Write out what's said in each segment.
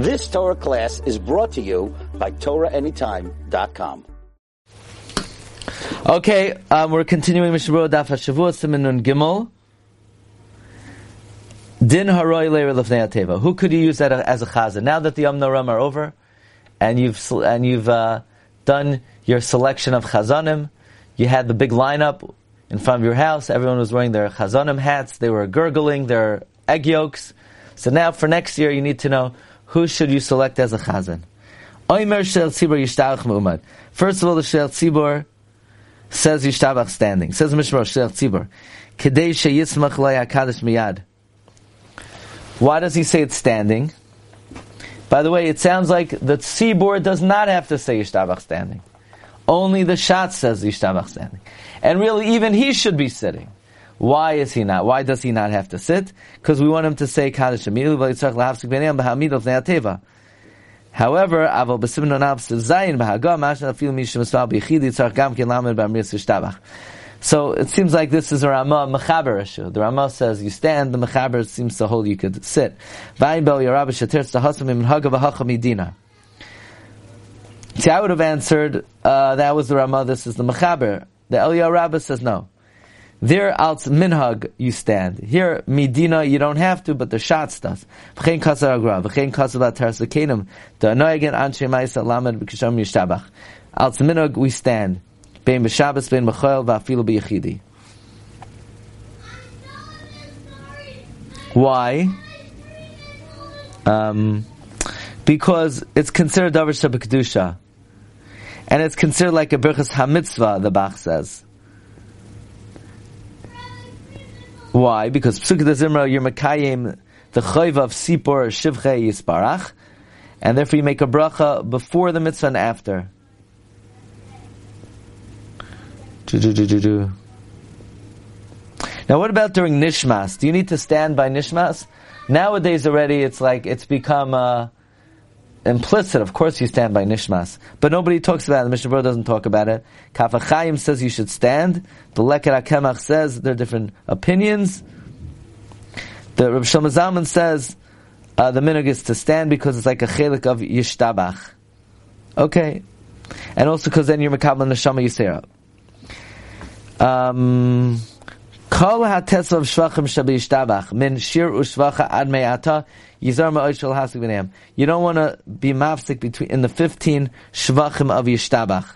This Torah class is brought to you by TorahAnytime.com. Okay, um, we're continuing Mishnah Daf Hashavua Siman Gimel. Din Haroy Leir Lefnei Ateva. Who could you use that as a chazan? Now that the Yom are over, and you've and you've uh, done your selection of chazanim, you had the big lineup in front of your house. Everyone was wearing their chazanim hats. They were gurgling their egg yolks. So now for next year, you need to know who should you select as a chazan. First of all, the shel tzibur says yishtabach standing. Says Mishmar shel miyad. Why does he say it's standing? By the way, it sounds like the tzibur does not have to say yishtabach standing. Only the shat says yishtabach standing. And really, even he should be sitting. Why is he not? Why does he not have to sit? Because we want him to say Kaddish Amilu, However. So it seems like this is a Ramah Mechaber issue. The Ramah says you stand, the Mechaber seems to hold you could sit. See, I would have answered, uh, that was the Ramah, this is the Mechaber. The Eliyahu Rabbah says no. There, als minhag, you stand. Here, medina, you don't have to, but the shatz does. V'chein kasar agra, v'chein kasar b'atar sekenim, the anoyagin anshe ma'isa lamed b'kisham yishtabach. Als minhag, we stand. Bein b'shabbos, bein b'choel, v'afilu b'yechidi. Why? Um, because it's considered davar shabbat and it's considered like a berachas hamitzvah. The Bach says. Why? Because Psukah Zimra, you're Makayim, the Chayv of Sipor Shivche Yisparach, and therefore you make a bracha before the mitzvah and after. Now what about during Nishmas? Do you need to stand by Nishmas? Nowadays already it's like, it's become, uh, implicit, of course you stand by Nishmas. But nobody talks about it. The Mishnah doesn't talk about it. Kaf HaChaim says you should stand. The Leket HaKemach says there are different opinions. The Reb Shlomo says uh, the minhag is to stand because it's like a chelik of Yishtabach. Okay. And also because then you're Mekabel Neshama Yisera. Um, Kol ha-teslav shvachim shabi yishtabach min shir u'shvacha ad me'ata yizar ma'od shel hasik b'neim. You don't want to be mafsik between in the 15 shvachim of yishtabach.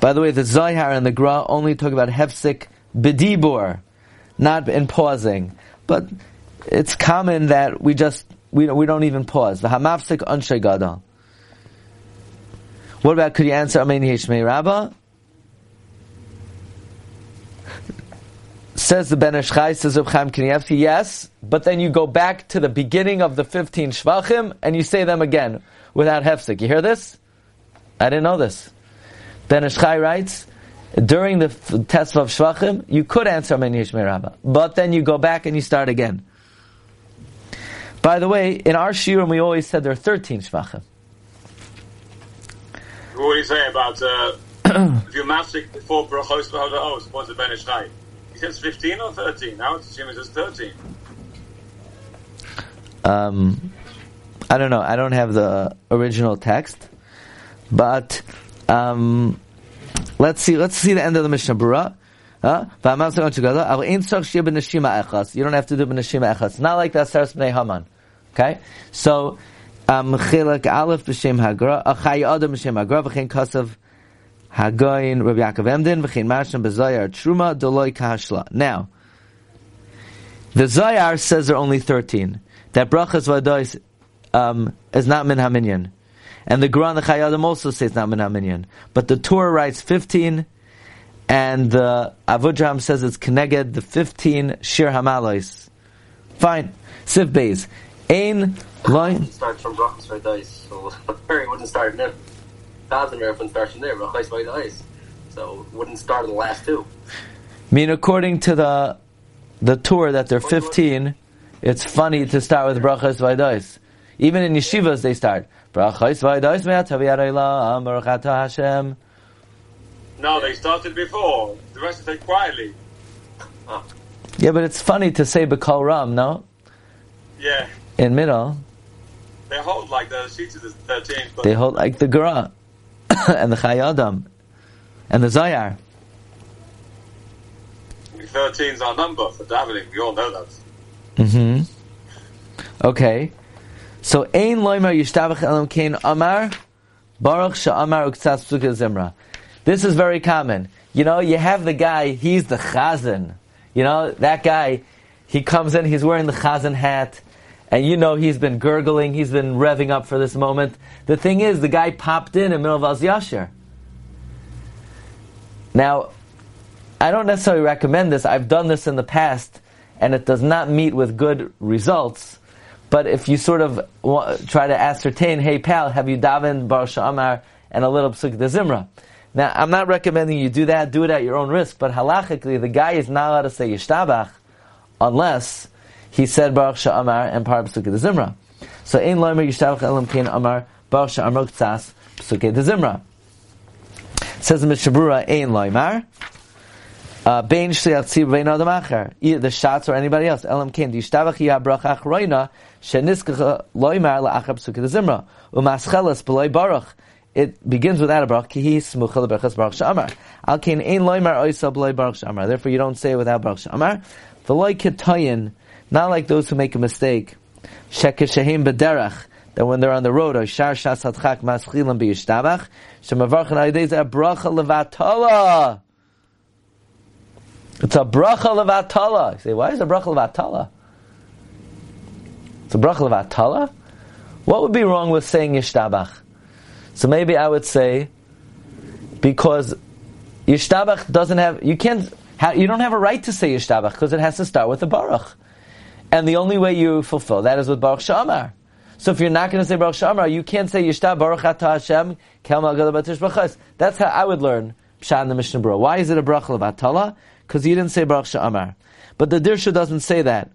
By the way, the Zohar and the Gra only talk about hefsik b'dibur, not in pausing. But it's common that we just we don't, we don't even pause. The hamafsik anshe gadol. What about could you answer Amen Yeshmei Rabbah? Says the Ben Ish Chai, says Reb Chaim Kanievsky, yes, but then you go back to the beginning of the 15 Shvachim and you say them again without Hefsik. You hear this? I didn't know this. Ben Ish Chai writes, during the test of Shvachim, you could answer Amen Yishmei Rabbah, but then you go back and you start again. By the way, in our shiurim we always said there are 13 Shvachim. What do you say about uh, if you're mastic before Brachos V'Hoda'os, what's the Ben Ish Says 15 or 13. Now it's assuming it's 13. Um, I don't know. I don't have the original text, but um, let's see. Let's see the end of the Mishnah Berurah. Huh? You don't have to do b'neshima echas. Not like that Saras b'nei Haman. Okay, so um, chilek aleph b'shem hagra, achay adam b'shem hagra, v'chein kasav Hagoyin Rabbi Yaakov Emden v'chein Masham b'Zayar Truma Doloi Kahashla. Now, the Zayar says there are only thirteen. That brachas vadois um, is not min haminyan, and the Quran the Chayadim also says not min haminyan. But the Torah writes fifteen, and the Avudraham says it's connected the fifteen shir hamalais. Fine, Siv Beis. Ein line. Starts from brachas vadois, so it wouldn't start now thousand reference starts from there, so wouldn't start in the last two. I mean, according to the the Tur that they're 15, it's funny to start with brachas vaydos. Even in yeshivas, they start brachas vaydos Hashem. No, they started before. The rest of it quietly. Ah. Yeah, but it's funny to say B'kol Ram, no? Yeah, in middle, they hold like the sheets is 13, but they hold like the Gra and the Chayadam and the Zayar. 13 is our number for davening. We all know that. hmm Okay. So, Ein Loimer Yishtabach Elam Kain Amar, Baruch Sha'amar Psuka Zimra. This is very common. You know, you have the guy, he's the chazan. You know, that guy, he comes in, he's wearing the chazan hat, and you know he's been gurgling, he's been revving up for this moment. The thing is, the guy popped in in the middle of Az Yashir. Now, I don't necessarily recommend this. I've done this in the past, and it does not meet with good results. But if you sort of wa- try to ascertain, hey pal, have you davened Bar Sha'amar and a little Psuk de Zimra? Now, I'm not recommending you do that. Do it at your own risk. But halachically, the guy is not allowed to say Yishtabach unless he said Baruch Sha'amar and Par Psuk de Zimra. So, Ein Loimer Yishtabach Elam Kein Amar Baruch Sha'amar Ktsas Psuk de Zimra. Says the Mishnah Berurah, Ein Loimer. Uh, Bein shliach tzibur bein adam acher. Either the shatz or anybody else. Elam ken di shtabach yah bracha achroina sheniskacha loymar la'achar psukah zimra. Umascheles b'loy baruch. It begins without a baruch. Kihi smucha leberachas baruch sha'amar. Al ken ein loymar oisa b'loy baruch sha'amar. Therefore you don't say it without baruch sha'amar. V'loy ketayin. Not like those who make a mistake. Shekeshehem b'derach. That when they're on the road, or shar shas hadchak maschilam b'yishtabach. Shemavarchan a bracha levatala. It's a bracha levatala. You say, why is a bracha levatala? It's a bracha levatala? What would be wrong with saying yishtabach? So maybe I would say, because yishtabach doesn't have, you can't, you don't have a right to say yishtabach because it has to start with a baruch. And the only way you fulfill that is with baruch shamar. So if you're not going to say baruch shamar, you can't say yishtab baruch ata Hashem kel. That's how I would learn pshat in the Mishnah Berurah. Why is it a bracha levatala? Because you didn't say baruch shamar. But the dirshu doesn't say that.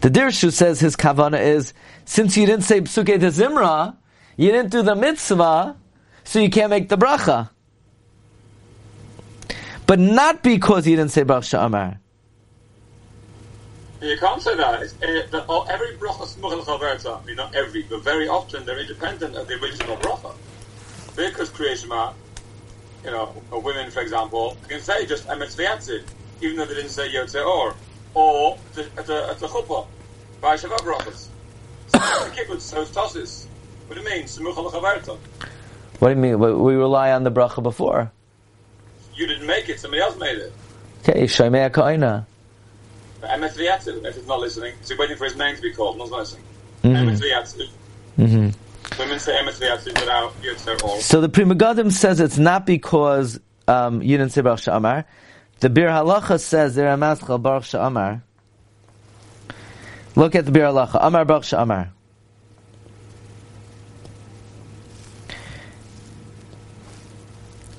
The dirshu says his kavana is since you didn't say psuke de zimra, you didn't do the mitzvah, so you can't make the bracha. But not because you didn't say baruch shamar. You can't say that. It's, uh, the, oh, every bracha smuchel chaverta. I mean, not every, but very often they're independent of the original bracha. Because creation, you know, women, for example, can say just emet v'yatziv, even though they didn't say yotze or, or at the at the chuppah by shabbat brachas. So the kibbutz so tosses. What do you mean? Smuchel chaverta. What do you mean? We rely on the bracha before. You didn't make it. Somebody else made it. Okay, Shaimei Ka'ina. But emet v'yatziv, if he's not listening, so he's waiting for his name to be called. Not listening. Mhm. V'yatziv. Mm-hmm. Women say emet v'yatziv without yotze or. So the Pri Megadim says it's not because um, you didn't say Baruch Sha'amar. The Biur Halacha says there Amaschal Baruch Sha'amar. Look at the Biur Halacha. Amar Baruch Sha'amar.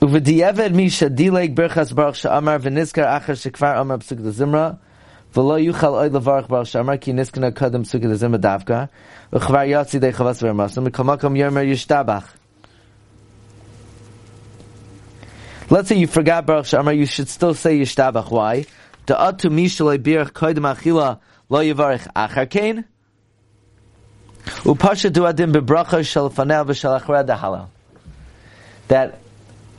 Uvedieved mi shadilek berchas Baruch Sha'amar v'nizkar achar shekvar amar psuk de zimra v'lo yuchal oid levarach Baruch Sha'amar ki nizkana kadam psuk de zimra davka v'chvar chavas yishtabach Let's say you forgot Baruch Sha'amar, you should still say Yishtabach. Why? Da'atu mishaloi birach koidem achila lo yivarich achar kain. Upasha duadim bebracha shel dahalal. That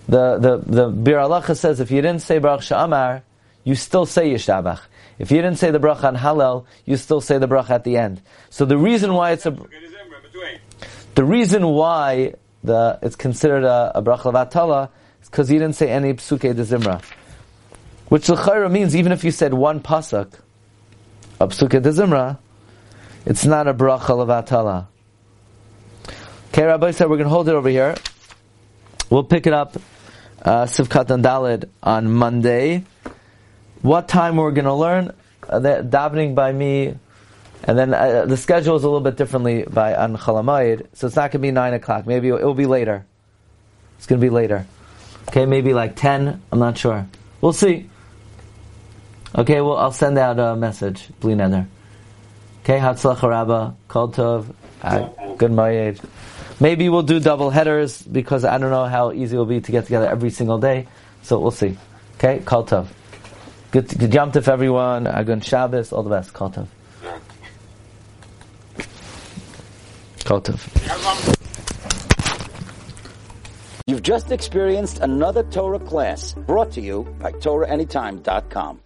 the, the, the Biur Halacha says if you didn't say Baruch Sha'amar, you still say Yishtabach. If you didn't say the bracha on Hallel, you still say the bracha at the end. So the reason why it's a, the reason why the, it's considered a, a bracha levatala is because you didn't say any psuke de zimra. Which l'chayra means even if you said one pasuk, a psuke de zimra, it's not a bracha levatala. Okay, Rabbi said we're going to hold it over here. We'll pick it up, uh, Sivkat and Dalid on Monday. What time we're going to learn? Uh, the, davening by me, and then uh, the schedule is a little bit differently by on Chalamayid, so it's not going to be 9 o'clock. Maybe it will be later. It's going to be later. Okay, maybe like 10, I'm not sure. We'll see. Okay, well, I'll send out a message, Bli Neder. Okay, Hatzlach Rabba, Kol Tov, uh, good Mayed. Maybe we'll do double headers because I don't know how easy it will be to get together every single day. So we'll see. Okay, Kol Tov. Good, good Yom Tov, everyone. Agun Shabbos. All the best. Kotov. Kotov. You've just experienced another Torah class brought to you by TorahAnytime.com.